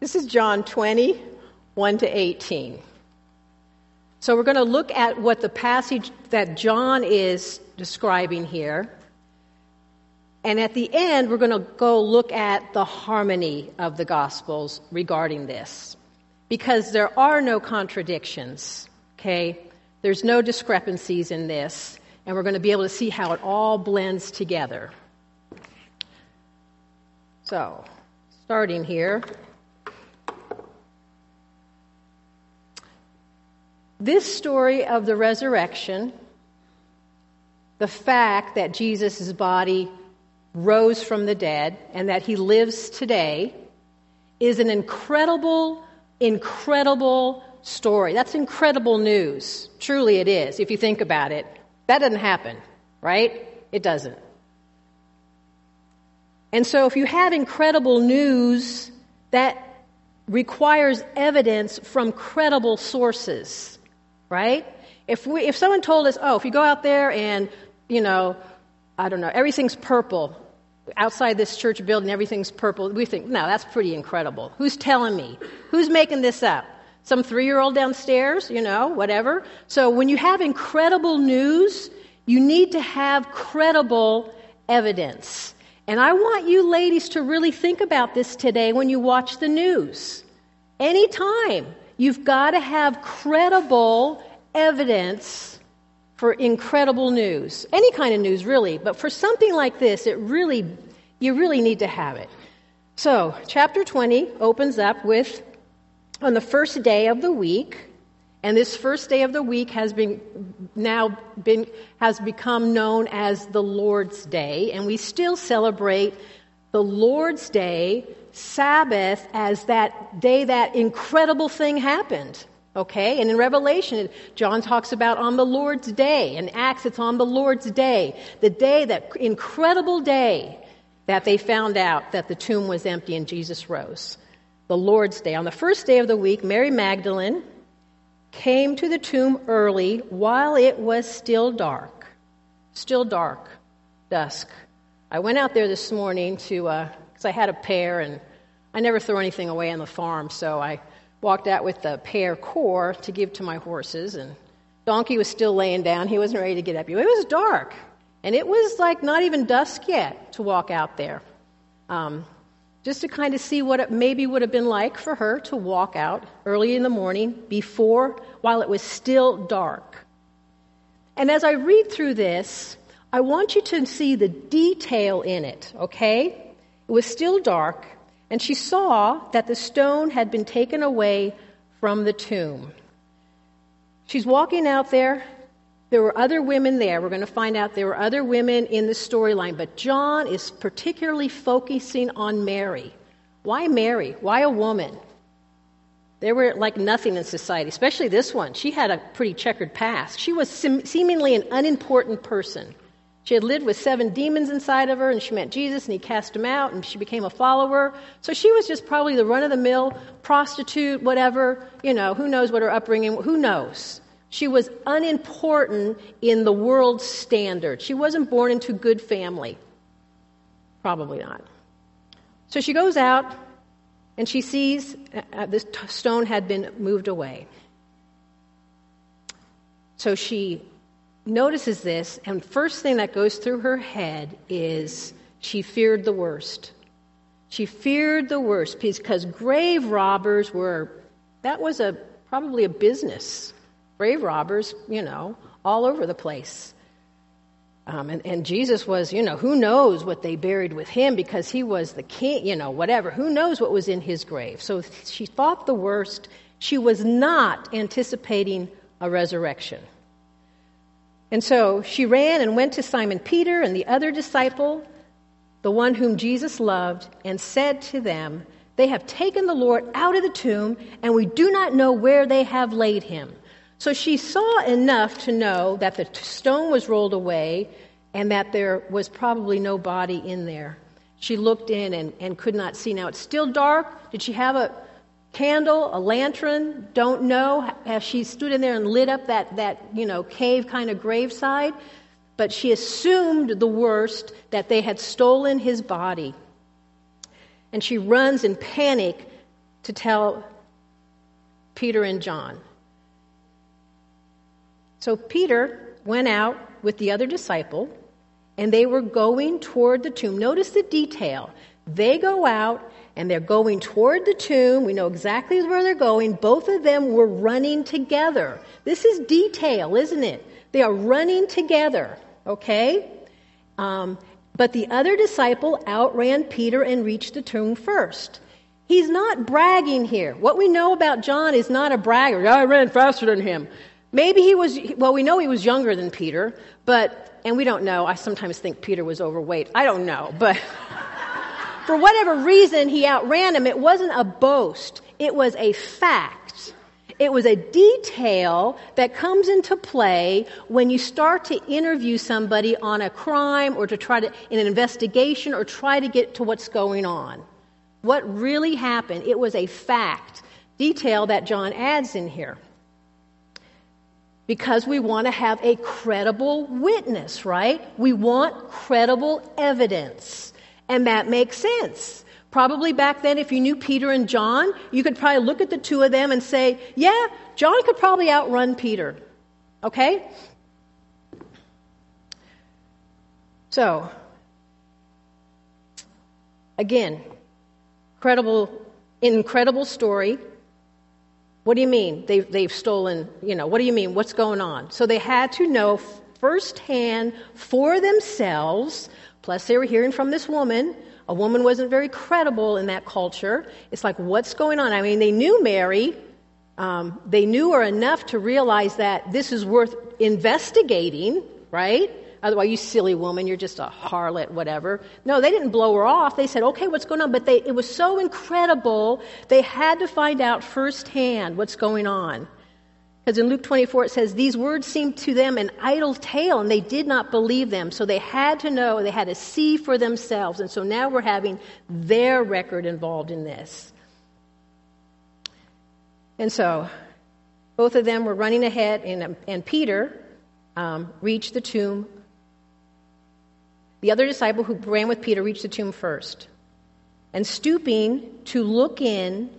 This is John 20, 1 to 18. So we're going to look at what the passage that John is describing here. And at the end, we're going to go look at the harmony of the Gospels regarding this. Because there are no contradictions, okay? There's no discrepancies in this. And we're going to be able to see how it all blends together. So, starting here. This story of the resurrection, the fact that Jesus' body rose from the dead and that he lives today, is an incredible, incredible story. That's incredible news. Truly, it is, if you think about it. That doesn't happen, right? It doesn't. And so, if you have incredible news, that requires evidence from credible sources right? If, we, if someone told us, oh, if you go out there and, you know, I don't know, everything's purple, outside this church building, everything's purple, we think, no, that's pretty incredible. Who's telling me? Who's making this up? Some three year old downstairs, you know, whatever. So when you have incredible news, you need to have credible evidence. And I want you ladies to really think about this today when you watch the news. Anytime You've got to have credible evidence for incredible news. Any kind of news, really, but for something like this, it really, you really need to have it. So, chapter 20 opens up with on the first day of the week, and this first day of the week has been now been has become known as the Lord's Day, and we still celebrate the Lord's Day Sabbath as that day that incredible thing happened. Okay? And in Revelation, John talks about on the Lord's day. In Acts, it's on the Lord's day. The day, that incredible day that they found out that the tomb was empty and Jesus rose. The Lord's day. On the first day of the week, Mary Magdalene came to the tomb early while it was still dark. Still dark. Dusk. I went out there this morning to, uh, because I had a pear and I never throw anything away on the farm, so I walked out with the pear core to give to my horses, and Donkey was still laying down. He wasn't ready to get up. It was dark, and it was like not even dusk yet to walk out there. Um, just to kind of see what it maybe would have been like for her to walk out early in the morning before, while it was still dark. And as I read through this, I want you to see the detail in it, okay? It was still dark, and she saw that the stone had been taken away from the tomb. She's walking out there. There were other women there. We're going to find out there were other women in the storyline, but John is particularly focusing on Mary. Why Mary? Why a woman? They were like nothing in society, especially this one. She had a pretty checkered past. She was seemingly an unimportant person. She had lived with seven demons inside of her, and she met Jesus, and he cast them out, and she became a follower. So she was just probably the run of the mill prostitute, whatever, you know, who knows what her upbringing, who knows. She was unimportant in the world's standard. She wasn't born into good family. Probably not. So she goes out, and she sees uh, this stone had been moved away. So she notices this, and first thing that goes through her head is she feared the worst. She feared the worst because grave robbers were, that was a probably a business. Grave robbers, you know, all over the place. Um, and, and Jesus was, you know, who knows what they buried with him because he was the king, you know, whatever. Who knows what was in his grave? So she thought the worst. She was not anticipating a resurrection. And so she ran and went to Simon Peter and the other disciple, the one whom Jesus loved, and said to them, They have taken the Lord out of the tomb, and we do not know where they have laid him. So she saw enough to know that the stone was rolled away and that there was probably no body in there. She looked in and, and could not see. Now it's still dark. Did she have a, candle, a lantern, don't know. As she stood in there and lit up that, that you know, cave kind of graveside. But she assumed the worst that they had stolen his body. And she runs in panic to tell Peter and John. So Peter went out with the other disciple, and they were going toward the tomb. Notice the detail. They go out and they're going toward the tomb. We know exactly where they're going. Both of them were running together. This is detail, isn't it? They are running together, okay? Um, but the other disciple outran Peter and reached the tomb first. He's not bragging here. What we know about John is not a bragger. I ran faster than him. Maybe he was, well, we know he was younger than Peter, but, and we don't know. I sometimes think Peter was overweight. I don't know, but for whatever reason he outran him, it wasn't a boast. It was a fact. It was a detail that comes into play when you start to interview somebody on a crime or to try to, in an investigation or try to get to what's going on. What really happened? It was a fact. Detail that John adds in here because we want to have a credible witness, right? We want credible evidence. And that makes sense. Probably back then, if you knew Peter and John, you could probably look at the two of them and say, yeah, John could probably outrun Peter. Okay? So, again, credible, incredible story. What do you mean? They've, they've stolen, you know, what do you mean? What's going on? So they had to know firsthand for themselves, plus they were hearing from this woman. A woman wasn't very credible in that culture. It's like, what's going on? I mean, they knew Mary. Um, they knew her enough to realize that this is worth investigating, right? Otherwise, you silly woman, you're just a harlot, whatever. No, they didn't blow her off. They said, okay, what's going on? But they, it was so incredible, they had to find out firsthand what's going on. Because in Luke 24 it says, These words seemed to them an idle tale, and they did not believe them. So they had to know, they had to see for themselves. And so now we're having their record involved in this. And so both of them were running ahead, and, and Peter um, reached the tomb the other disciple who ran with Peter reached the tomb first. And stooping to look in,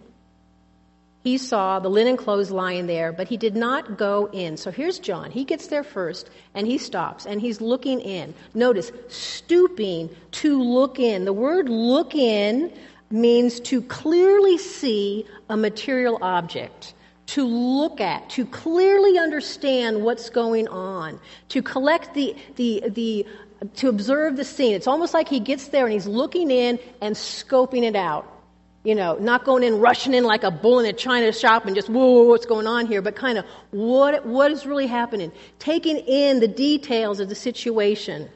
he saw the linen clothes lying there, but he did not go in. So here's John. He gets there first and he stops and he's looking in. Notice, stooping to look in. The word look in means to clearly see a material object to look at, to clearly understand what's going on, to collect the, the, the to observe the scene. It's almost like he gets there and he's looking in and scoping it out. You know, not going in, rushing in like a bull in a china shop and just, whoa, what's going on here, but kind of what, what is really happening? Taking in the details of the situation.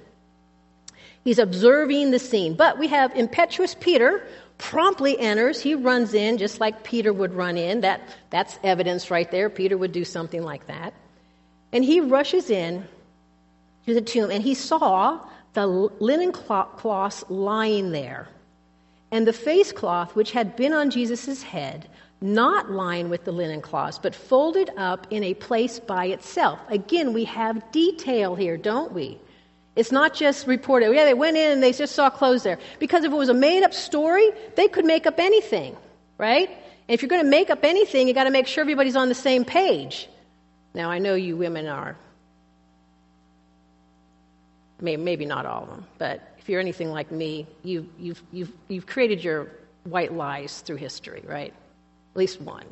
He's observing the scene. But we have impetuous Peter promptly enters. He runs in just like Peter would run in. That, that's evidence right there. Peter would do something like that. And he rushes in to the tomb, and he saw the linen cloths lying there, and the face cloth which had been on Jesus' head, not lying with the linen cloths, but folded up in a place by itself. Again, we have detail here, don't we? It's not just reported, yeah, they went in and they just saw clothes there. Because if it was a made up story, they could make up anything, right? And if you're going to make up anything, you got to make sure everybody's on the same page. Now, I know you women are maybe not all of them, but if you're anything like me, you, you've, you've, you've created your white lies through history, right? At least one.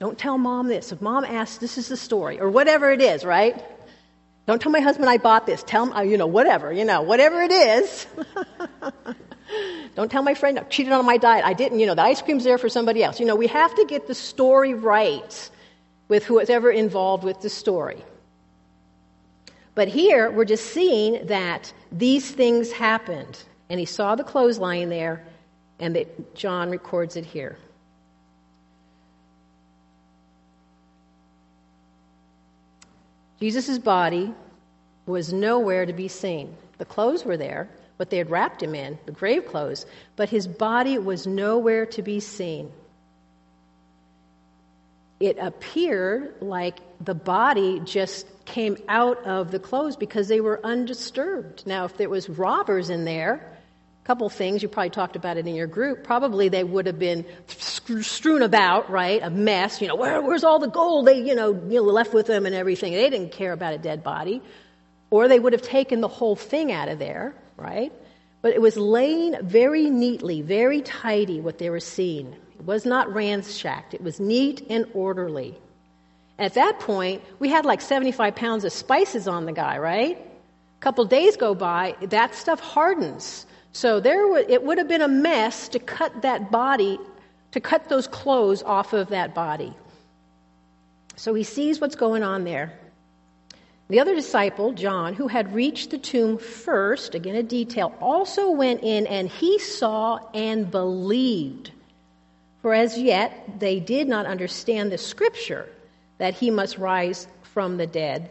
Don't tell mom this. If mom asks, this is the story, or whatever it is, right? Don't tell my husband I bought this. Tell him, uh, you know, whatever, you know, whatever it is. Don't tell my friend I cheated on my diet. I didn't, you know, the ice cream's there for somebody else. You know, we have to get the story right with whoever involved with the story. But here, we're just seeing that these things happened. And he saw the clothes lying there, and that John records it here. Jesus' body was nowhere to be seen. The clothes were there, what they had wrapped him in, the grave clothes, but his body was nowhere to be seen it appeared like the body just came out of the clothes because they were undisturbed. Now, if there was robbers in there, a couple things. You probably talked about it in your group. Probably they would have been strewn about, right? A mess. You know, Where, where's all the gold they, you know, you know, left with them and everything? They didn't care about a dead body. Or they would have taken the whole thing out of there, right? But it was laying very neatly, very tidy what they were seeing. It was not ransacked. It was neat and orderly. At that point, we had like 75 pounds of spices on the guy, right? A couple days go by, that stuff hardens. So there, w- it would have been a mess to cut that body, to cut those clothes off of that body. So he sees what's going on there. The other disciple, John, who had reached the tomb first, again a detail, also went in and he saw and believed. For as yet they did not understand the scripture that he must rise from the dead.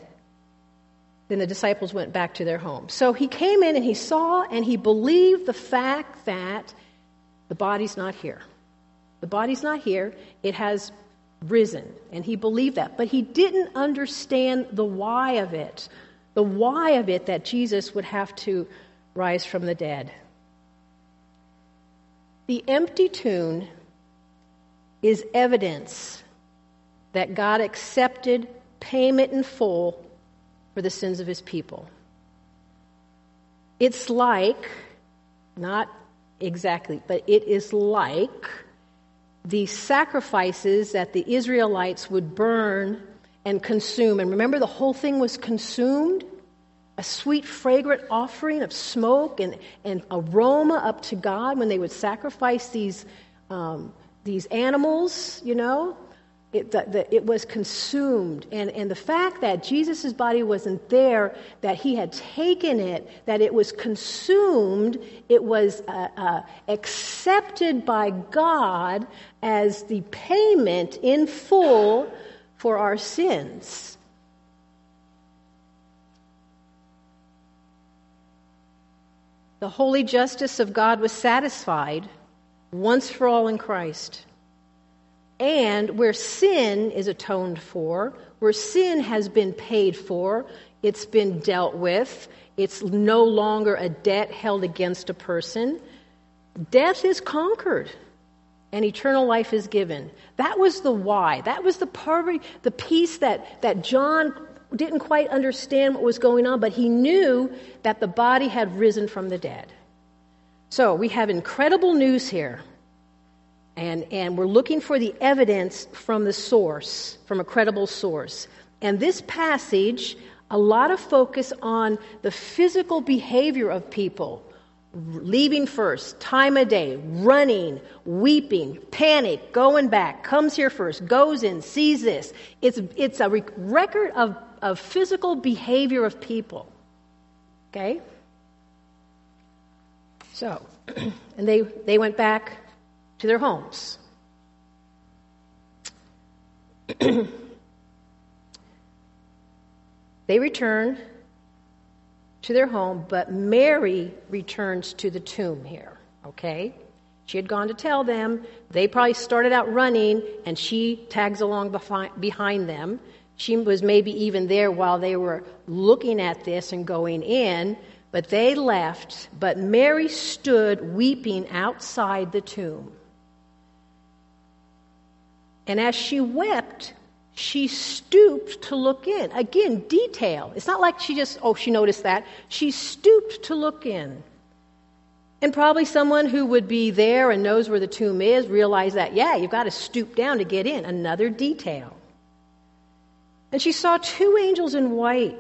Then the disciples went back to their home. So he came in and he saw and he believed the fact that the body's not here. The body's not here. It has risen. And he believed that. But he didn't understand the why of it. The why of it that Jesus would have to rise from the dead. The empty tomb is evidence that God accepted payment in full for the sins of his people. It's like, not exactly, but it is like the sacrifices that the Israelites would burn and consume. And remember, the whole thing was consumed? A sweet, fragrant offering of smoke and, and aroma up to God when they would sacrifice these, um, these animals, you know? It, the, the, it was consumed. And, and the fact that Jesus' body wasn't there, that he had taken it, that it was consumed, it was uh, uh, accepted by God as the payment in full for our sins. The holy justice of God was satisfied once for all in Christ. And where sin is atoned for, where sin has been paid for, it's been dealt with, it's no longer a debt held against a person, death is conquered and eternal life is given. That was the why. That was the part, the piece that, that John didn't quite understand what was going on, but he knew that the body had risen from the dead. So we have incredible news here. And, and we're looking for the evidence from the source, from a credible source. And this passage, a lot of focus on the physical behavior of people leaving first, time of day, running, weeping, panic, going back, comes here first, goes in, sees this. It's, it's a record of, of physical behavior of people. Okay? So, and they, they went back to their homes. they return to their home, but Mary returns to the tomb here, okay? She had gone to tell them. They probably started out running, and she tags along behind them. She was maybe even there while they were looking at this and going in, but they left. But Mary stood weeping outside the tomb. And as she wept, she stooped to look in. Again, detail. It's not like she just, oh, she noticed that. She stooped to look in. And probably someone who would be there and knows where the tomb is realized that, yeah, you've got to stoop down to get in. Another detail. And she saw two angels in white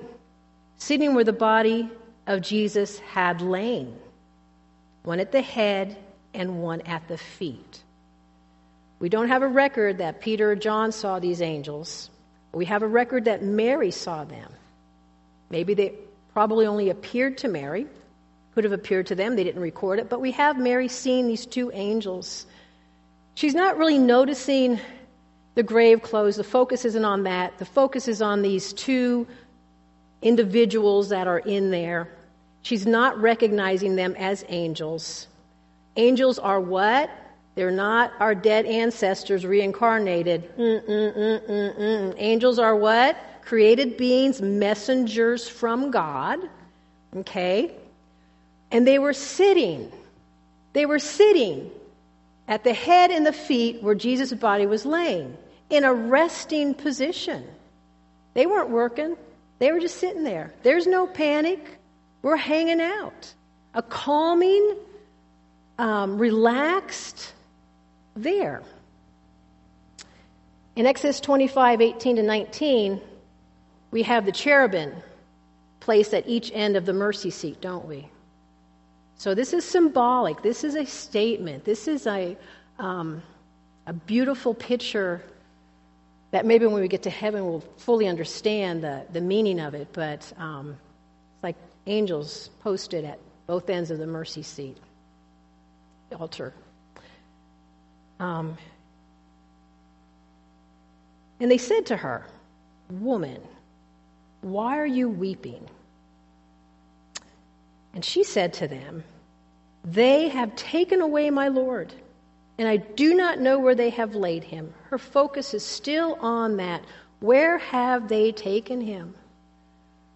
sitting where the body of Jesus had lain one at the head and one at the feet. We don't have a record that Peter or John saw these angels. We have a record that Mary saw them. Maybe they probably only appeared to Mary, could have appeared to them. They didn't record it, but we have Mary seeing these two angels. She's not really noticing the grave clothes. The focus isn't on that. The focus is on these two individuals that are in there. She's not recognizing them as angels. Angels are what? They're not our dead ancestors reincarnated. Mm-mm-mm-mm-mm. Angels are what? Created beings, messengers from God. Okay? And they were sitting. They were sitting at the head and the feet where Jesus' body was laying in a resting position. They weren't working, they were just sitting there. There's no panic. We're hanging out. A calming, um, relaxed there. In Exodus 25, 18 to 19, we have the cherubim placed at each end of the mercy seat, don't we? So this is symbolic. This is a statement. This is a, um, a beautiful picture that maybe when we get to heaven we'll fully understand the, the meaning of it. But um, it's like angels posted at both ends of the mercy seat, the altar. Um, and they said to her, Woman, why are you weeping? And she said to them, They have taken away my Lord, and I do not know where they have laid him. Her focus is still on that. Where have they taken him?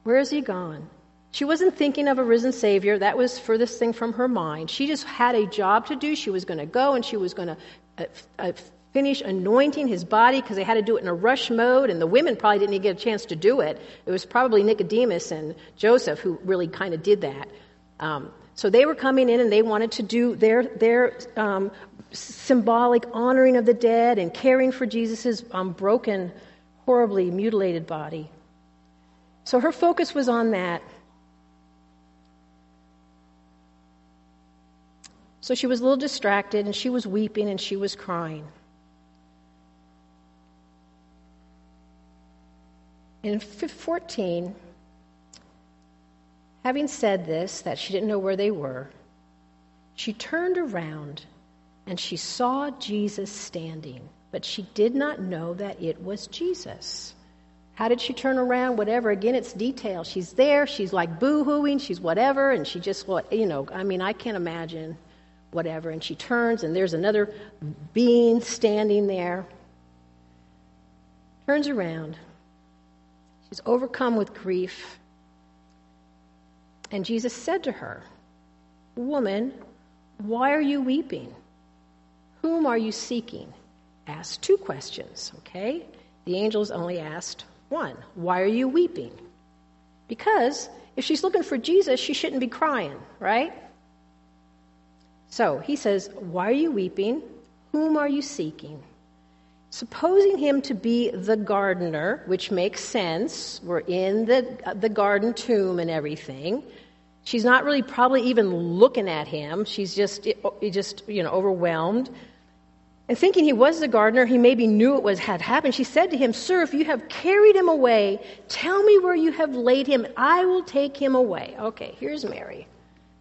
Where is he gone? She wasn't thinking of a risen Savior. That was furthest thing from her mind. She just had a job to do. She was going to go and she was going to uh, uh, finish anointing his body because they had to do it in a rush mode, and the women probably didn't even get a chance to do it. It was probably Nicodemus and Joseph who really kind of did that. Um, so they were coming in and they wanted to do their, their um, symbolic honoring of the dead and caring for Jesus' um, broken, horribly mutilated body. So her focus was on that. So she was a little distracted and she was weeping and she was crying. In 14, having said this, that she didn't know where they were, she turned around and she saw Jesus standing, but she did not know that it was Jesus. How did she turn around? Whatever. Again, it's detail. She's there. She's like boo hooing. She's whatever. And she just, you know, I mean, I can't imagine whatever. And she turns, and there's another being standing there. Turns around. She's overcome with grief. And Jesus said to her, Woman, why are you weeping? Whom are you seeking? Asked two questions, okay? The angels only asked one Why are you weeping? Because if she's looking for Jesus, she shouldn't be crying, right? So he says, Why are you weeping? Whom are you seeking? Supposing him to be the gardener, which makes sense, we're in the, the garden tomb and everything. She's not really probably even looking at him. She's just, just you know, overwhelmed. And thinking he was the gardener, he maybe knew it was had happened. She said to him, Sir, if you have carried him away, tell me where you have laid him. I will take him away. Okay, here's Mary.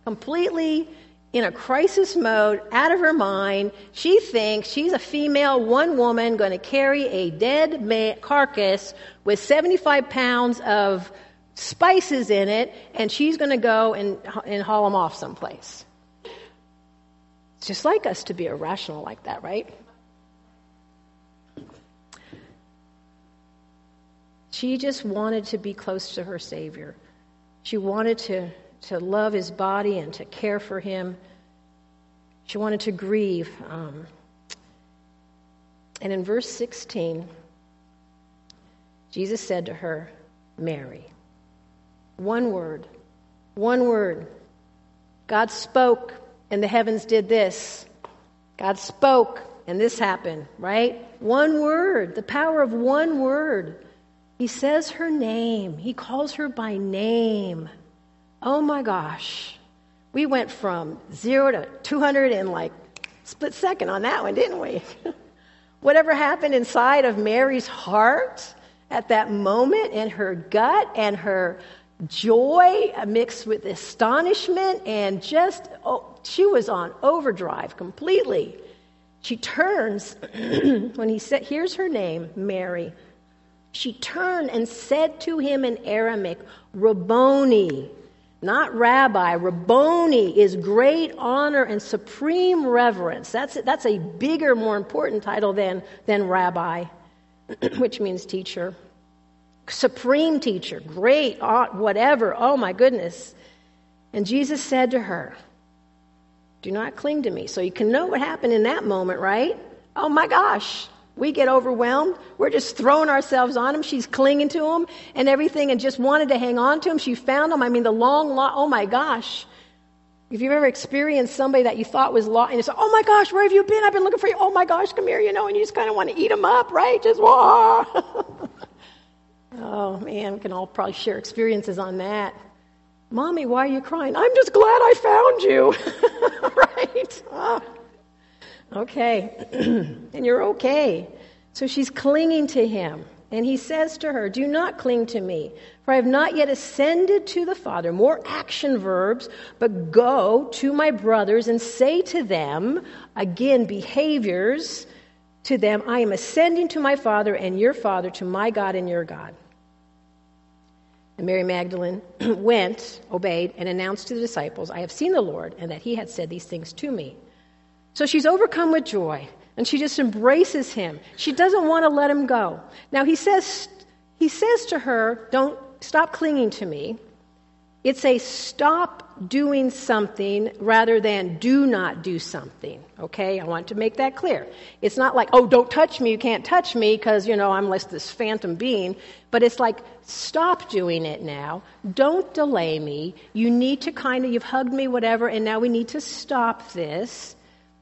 Completely in a crisis mode, out of her mind. She thinks she's a female, one woman, going to carry a dead carcass with 75 pounds of spices in it, and she's going to go and, and haul them off someplace. It's just like us to be irrational like that, right? She just wanted to be close to her Savior. She wanted to to love his body and to care for him. She wanted to grieve. Um, and in verse 16, Jesus said to her, Mary. One word. One word. God spoke, and the heavens did this. God spoke, and this happened, right? One word. The power of one word. He says her name, he calls her by name. Oh my gosh. We went from zero to 200 in like split second on that one, didn't we? Whatever happened inside of Mary's heart at that moment in her gut and her joy mixed with astonishment and just, oh, she was on overdrive completely. She turns, when he said, here's her name, Mary. She turned and said to him in Aramaic, Rabboni, not rabbi. Rabboni is great honor and supreme reverence. That's, that's a bigger, more important title than, than rabbi, which means teacher. Supreme teacher, great, uh, whatever. Oh my goodness. And Jesus said to her, Do not cling to me. So you can know what happened in that moment, right? Oh my gosh. We get overwhelmed. We're just throwing ourselves on him. She's clinging to him and everything and just wanted to hang on to him. She found him. I mean, the long, long, oh my gosh. If you've ever experienced somebody that you thought was lost, and you say, "Oh my gosh, where have you been? I've been looking for you. Oh my gosh, come here," you know, and you just kind of want to eat them up, right? Just wah. oh man, we can all probably share experiences on that. Mommy, why are you crying? I'm just glad I found you, right? Okay, and you're okay. So she's clinging to him. And he says to her, Do not cling to me, for I have not yet ascended to the Father. More action verbs, but go to my brothers and say to them, again, behaviors to them, I am ascending to my Father and your Father, to my God and your God. And Mary Magdalene went, obeyed, and announced to the disciples, I have seen the Lord, and that he had said these things to me. So she's overcome with joy. And she just embraces him. She doesn't want to let him go. Now he says, he says to her, Don't stop clinging to me. It's a stop doing something rather than do not do something. Okay? I want to make that clear. It's not like, oh, don't touch me, you can't touch me because, you know, I'm like this phantom being. But it's like, stop doing it now. Don't delay me. You need to kind of, you've hugged me, whatever, and now we need to stop this.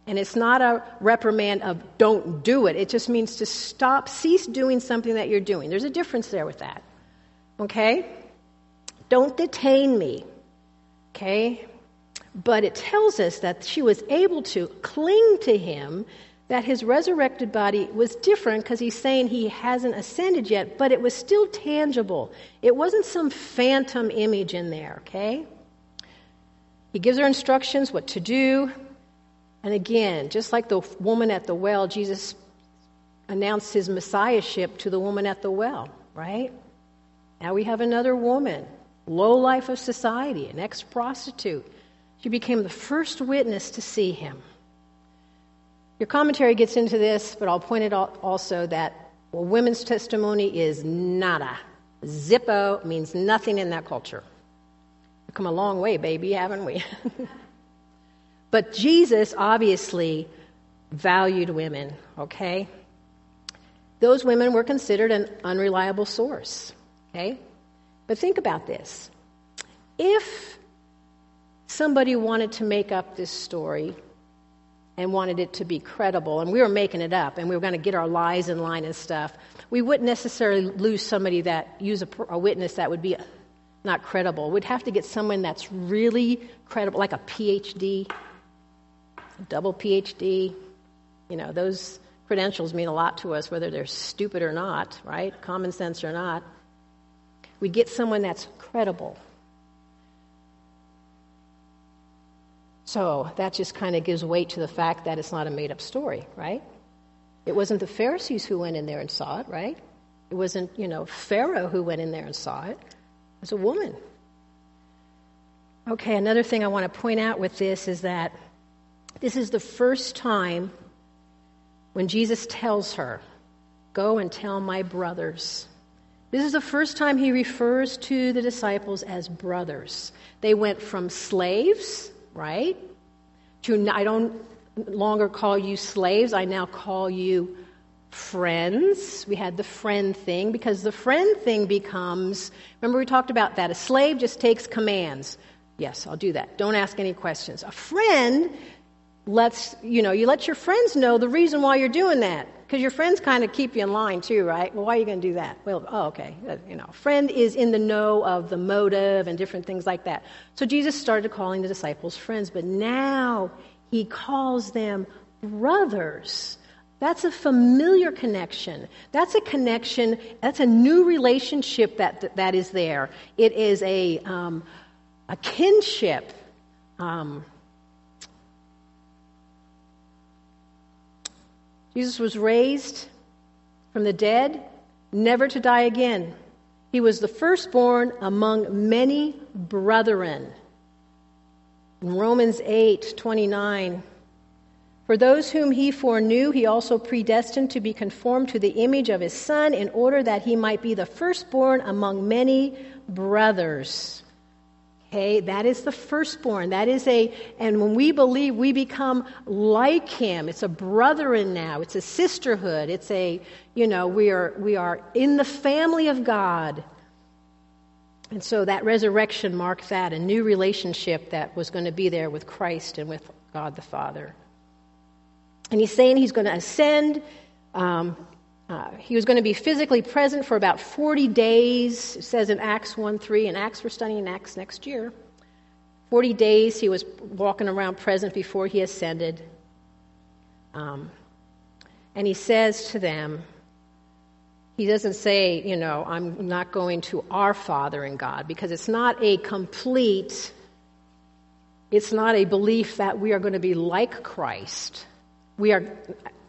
And it's not a reprimand of don't do it. It just means to stop, cease doing something that you're doing. There's a difference there with that. Okay? Don't detain me. Okay? But it tells us that she was able to cling to him, that his resurrected body was different because he's saying he hasn't ascended yet, but it was still tangible. It wasn't some phantom image in there, okay? He gives her instructions what to do, and again, just like the woman at the well, Jesus announced his messiahship to the woman at the well, right? Now we have another woman, low life of society, an ex prostitute. She became the first witness to see him. Your commentary gets into this, but I'll point it out also that well, women's testimony is nada. Zippo means nothing in that culture. We've come a long way, baby, haven't we? But Jesus obviously valued women, okay? Those women were considered an unreliable source, okay? But think about this. If somebody wanted to make up this story and wanted it to be credible, and we were making it up, and we were going to get our lies in line and stuff, we wouldn't necessarily lose somebody that use a, a witness that would be not credible. We'd have to get someone that's really credible, like a PhD, double PhD. You know, those credentials mean a lot to us, whether they're stupid or not, right? Common sense or not. We get someone that's credible. So that just kind of gives weight to the fact that it's not a made up story, right? It wasn't the Pharisees who went in there and saw it, right? It wasn't, you know, Pharaoh who went in there and saw it. It was a woman. Okay, another thing I want to point out with this is that this is the first time when Jesus tells her, Go and tell my brothers. This is the first time he refers to the disciples as brothers. They went from slaves, right, to I don't longer call you slaves, I now call you friends. We had the friend thing because the friend thing becomes remember, we talked about that. A slave just takes commands. Yes, I'll do that. Don't ask any questions. A friend lets you know you let your friends know the reason why you're doing that. Because your friends kind of keep you in line too right? Well why are you going to do that? Well oh okay. Uh, you know friend is in the know of the motive and different things like that. So jesus started calling the disciples friends but now he calls them brothers. That's a familiar connection. That's a connection that's a new relationship that that, that is there. It is a um, a kinship um, Jesus was raised from the dead, never to die again. He was the firstborn among many brethren. In Romans 8 29, for those whom he foreknew, he also predestined to be conformed to the image of his Son, in order that he might be the firstborn among many brothers. Okay, that is the firstborn. That is a, and when we believe, we become like him. It's a brethren now. It's a sisterhood. It's a, you know, we are, we are in the family of God. And so that resurrection marked that, a new relationship that was going to be there with Christ and with God the Father. And he's saying he's going to ascend. Um, uh, he was going to be physically present for about 40 days, it says in Acts 1 3, and Acts, we're studying Acts next year. 40 days he was walking around present before he ascended. Um, and he says to them, he doesn't say, you know, I'm not going to our Father in God, because it's not a complete, it's not a belief that we are going to be like Christ. We are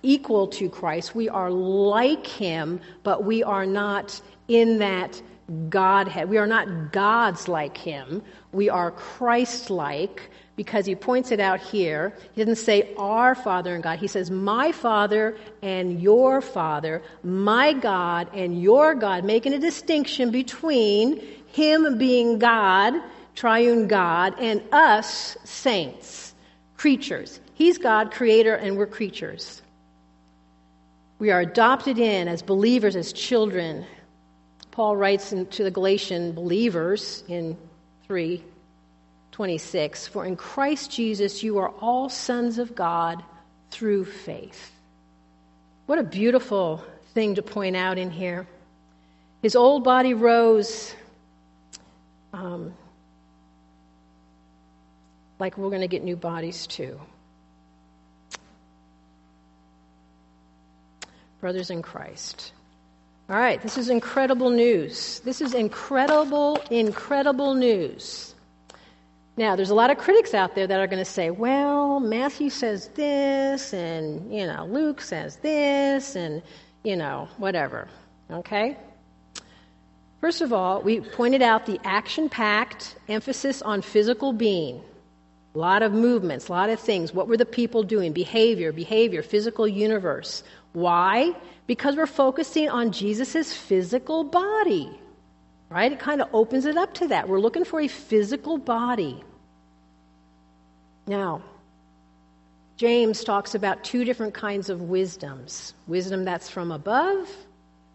equal to Christ. We are like him, but we are not in that Godhead. We are not gods like him. We are Christ like because he points it out here. He doesn't say our Father and God. He says my Father and your Father, my God and your God, making a distinction between him being God, triune God, and us, saints, creatures. He's God, creator, and we're creatures. We are adopted in as believers, as children. Paul writes to the Galatian believers in 3 26 For in Christ Jesus you are all sons of God through faith. What a beautiful thing to point out in here. His old body rose um, like we're going to get new bodies too. Brothers in Christ. All right, this is incredible news. This is incredible, incredible news. Now, there's a lot of critics out there that are going to say, well, Matthew says this, and, you know, Luke says this, and, you know, whatever. Okay? First of all, we pointed out the action packed emphasis on physical being. A lot of movements, a lot of things. What were the people doing? Behavior, behavior, physical universe. Why? Because we're focusing on Jesus' physical body. Right? It kind of opens it up to that. We're looking for a physical body. Now, James talks about two different kinds of wisdoms wisdom that's from above,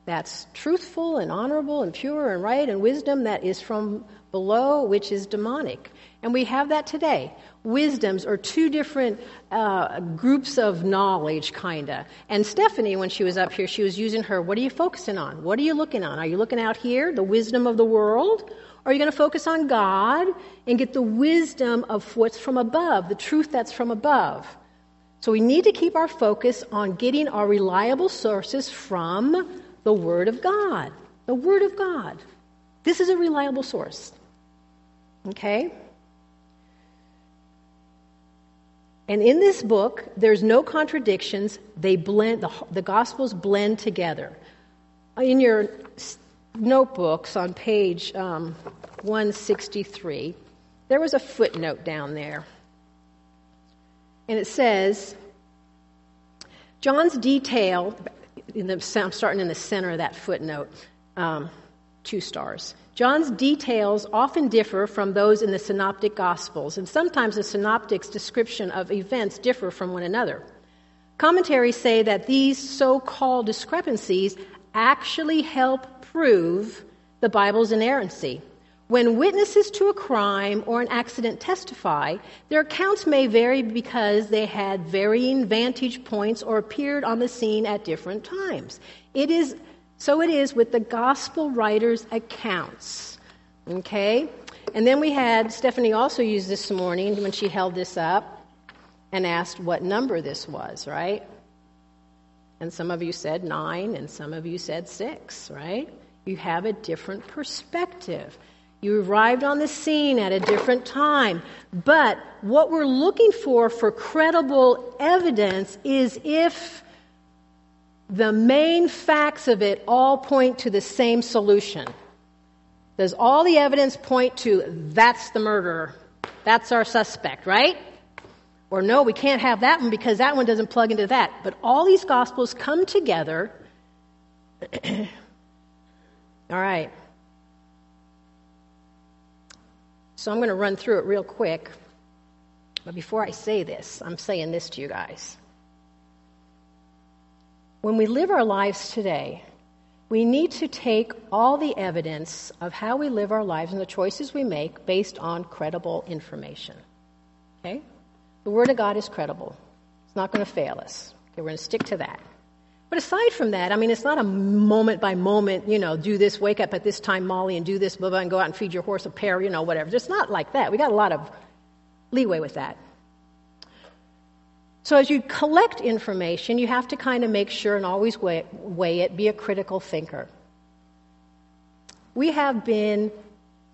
that's truthful and honorable and pure and right, and wisdom that is from below, which is demonic. And we have that today. Wisdoms are two different uh, groups of knowledge, kind of. And Stephanie, when she was up here, she was using her, what are you focusing on? What are you looking on? Are you looking out here, the wisdom of the world? Or are you going to focus on God and get the wisdom of what's from above, the truth that's from above? So we need to keep our focus on getting our reliable sources from the Word of God. The Word of God. This is a reliable source. Okay? And in this book, there's no contradictions. They blend, the, the Gospels blend together. In your notebooks on page um, 163, there was a footnote down there. And it says, John's detail, the, I'm starting in the center of that footnote, um, two stars. John's details often differ from those in the synoptic gospels, and sometimes the synoptic's description of events differ from one another. Commentaries say that these so called discrepancies actually help prove the Bible's inerrancy. When witnesses to a crime or an accident testify, their accounts may vary because they had varying vantage points or appeared on the scene at different times. It is so it is with the gospel writers' accounts. Okay? And then we had, Stephanie also used this morning when she held this up and asked what number this was, right? And some of you said nine, and some of you said six, right? You have a different perspective. You arrived on the scene at a different time. But what we're looking for for credible evidence is if the main facts of it all point to the same solution. Does all the evidence point to that's the murderer? That's our suspect, right? Or no, we can't have that one because that one doesn't plug into that. But all these gospels come together. all right. So I'm going to run through it real quick. But before I say this, I'm saying this to you guys. When we live our lives today, we need to take all the evidence of how we live our lives and the choices we make based on credible information. Okay? The Word of God is credible. It's not going to fail us. Okay, we're going to stick to that. But aside from that, I mean, it's not a moment by moment, you know, do this, wake up at this time, Molly, and do this, blah, blah, and go out and feed your horse a pear, you know, whatever. It's not like that. We got a lot of leeway with that. So as you collect information, you have to kind of make sure and always weigh, weigh it, be a critical thinker. We have been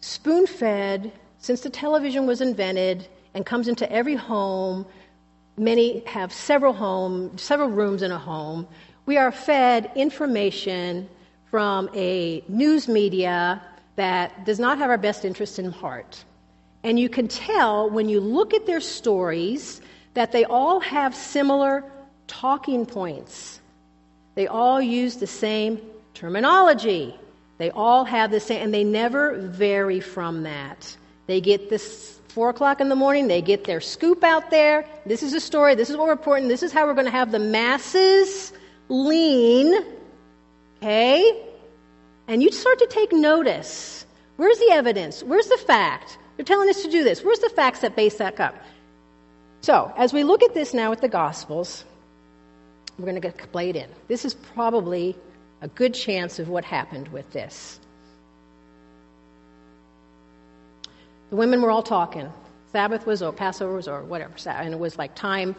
spoon fed since the television was invented and comes into every home. Many have several homes, several rooms in a home. We are fed information from a news media that does not have our best interest in heart. And you can tell when you look at their stories that they all have similar talking points. They all use the same terminology. They all have the same, and they never vary from that. They get this four o'clock in the morning, they get their scoop out there. This is a story, this is what we're reporting, this is how we're going to have the masses lean. Okay? And you start to take notice. Where's the evidence? Where's the fact? They're telling us to do this. Where's the facts that base that up? So, as we look at this now with the Gospels, we're going to get played in. This is probably a good chance of what happened with this. The women were all talking. Sabbath was over, Passover was over, whatever, and it was like time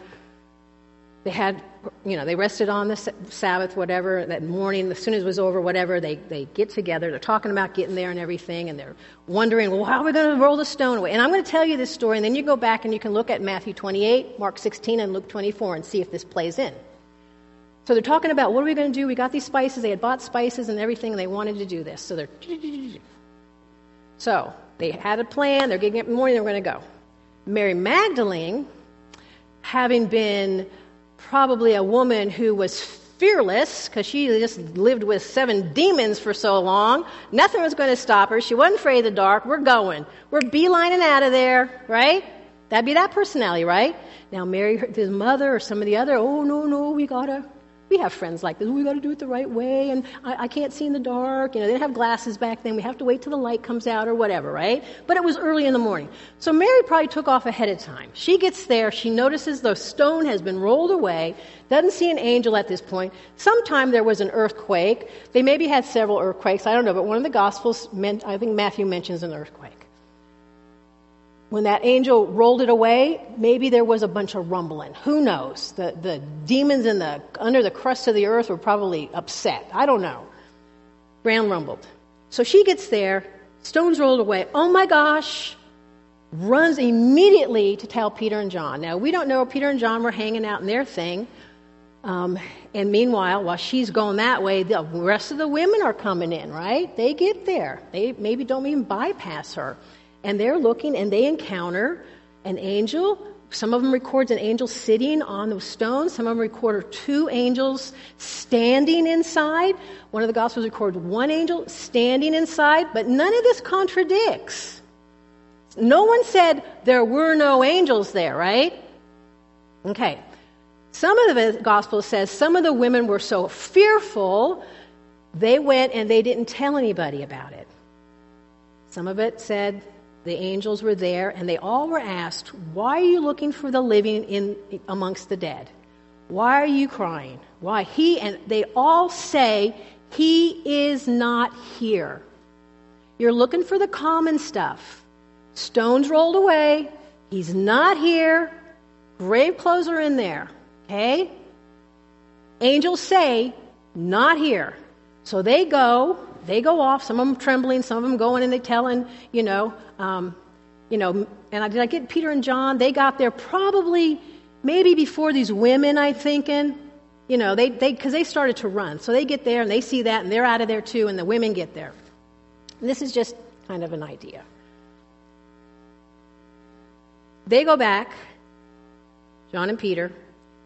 they had, you know, they rested on the Sabbath, whatever, that morning, as soon as it was over, whatever, they, they get together. They're talking about getting there and everything, and they're wondering, well, how are we going to roll the stone away? And I'm going to tell you this story, and then you go back and you can look at Matthew 28, Mark 16, and Luke 24 and see if this plays in. So they're talking about what are we going to do? We got these spices. They had bought spices and everything, and they wanted to do this. So they're. So they had a plan. They're getting up in the morning. They're going to go. Mary Magdalene, having been probably a woman who was fearless because she just lived with seven demons for so long. Nothing was going to stop her. She wasn't afraid of the dark. We're going. We're beelining out of there, right? That'd be that personality, right? Now, Mary, his mother, or some of the other, oh, no, no, we gotta, we have friends like this. We got to do it the right way, and I, I, can't see in the dark. You know, they didn't have glasses back then. We have to wait till the light comes out or whatever, right? But it was early in the morning. So Mary probably took off ahead of time. She gets there. She notices the stone has been rolled away. Doesn't see an angel at this point. Sometime there was an earthquake. They maybe had several earthquakes. I don't know, but one of the Gospels, meant, I think Matthew mentions an earthquake. When that angel rolled it away, maybe there was a bunch of rumbling. Who knows? The, the demons in the, under the crust of the earth were probably upset. I don't know. Ground rumbled. So she gets there, stones rolled away. Oh my gosh! Runs immediately to tell Peter and John. Now, we don't know Peter and John were hanging out in their thing. Um, and meanwhile, while she's going that way, the rest of the women are coming in, right? They get there. They maybe don't even bypass her and they're looking and they encounter an angel. Some of them records an angel sitting on the stone. Some of them record two angels standing inside. One of the Gospels records one angel standing inside, but none of this contradicts. No one said there were no angels there, right? Okay. Some of the Gospel says some of the women were so fearful, they went and they didn't tell anybody about it. Some of it said the angels were there, and they all were asked, Why are you looking for the living in, amongst the dead? Why are you crying? Why? He, and they all say, He is not here. You're looking for the common stuff. Stones rolled away. He's not here. Grave clothes are in there. Okay? Angels say, Not here. So they go, they go off, some of them trembling, some of them going and they telling, you know, um, you know, and I, did I get Peter and John? They got there probably, maybe before these women, I'm thinking. You know, they, they, because they started to run. So they get there and they see that and they're out of there too, and the women get there. And this is just kind of an idea. They go back, John and Peter.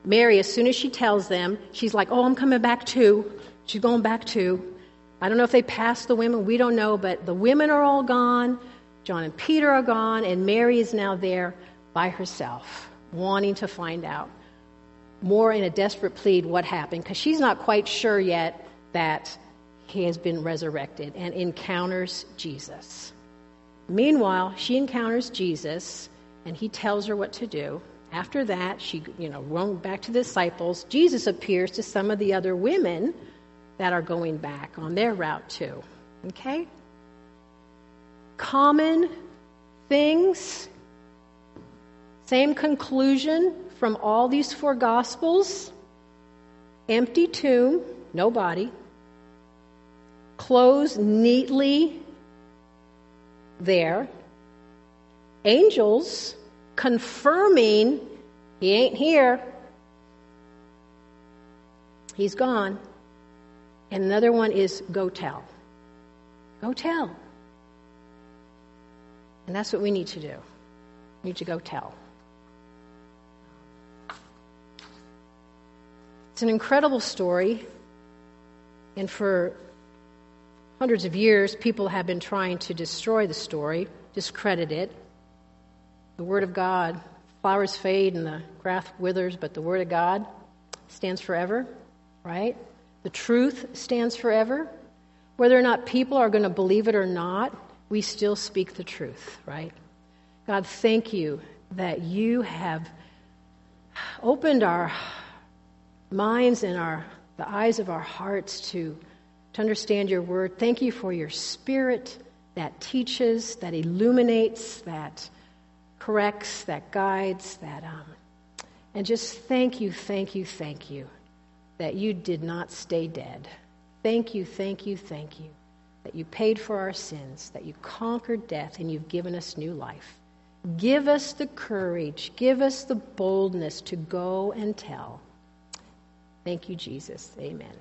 Mary, as soon as she tells them, she's like, Oh, I'm coming back too. She's going back too. I don't know if they passed the women, we don't know, but the women are all gone. John and Peter are gone, and Mary is now there by herself, wanting to find out more in a desperate plead what happened, because she's not quite sure yet that he has been resurrected and encounters Jesus. Meanwhile, she encounters Jesus and he tells her what to do. After that, she, you know, going back to the disciples. Jesus appears to some of the other women that are going back on their route too. Okay? Common things, same conclusion from all these four gospels empty tomb, no body, clothes neatly there, angels confirming he ain't here, he's gone. And another one is go tell. Go tell. And that's what we need to do. We need to go tell. It's an incredible story. And for hundreds of years, people have been trying to destroy the story, discredit it. The Word of God, flowers fade and the grass withers, but the Word of God stands forever, right? The truth stands forever. Whether or not people are going to believe it or not, we still speak the truth, right? God, thank you that you have opened our minds and our, the eyes of our hearts to to understand your word. Thank you for your spirit that teaches, that illuminates, that corrects, that guides, that um, and just thank you, thank you, thank you that you did not stay dead. Thank you, thank you, thank you that you paid for our sins, that you conquered death, and you've given us new life. Give us the courage, give us the boldness to go and tell. Thank you, Jesus. Amen.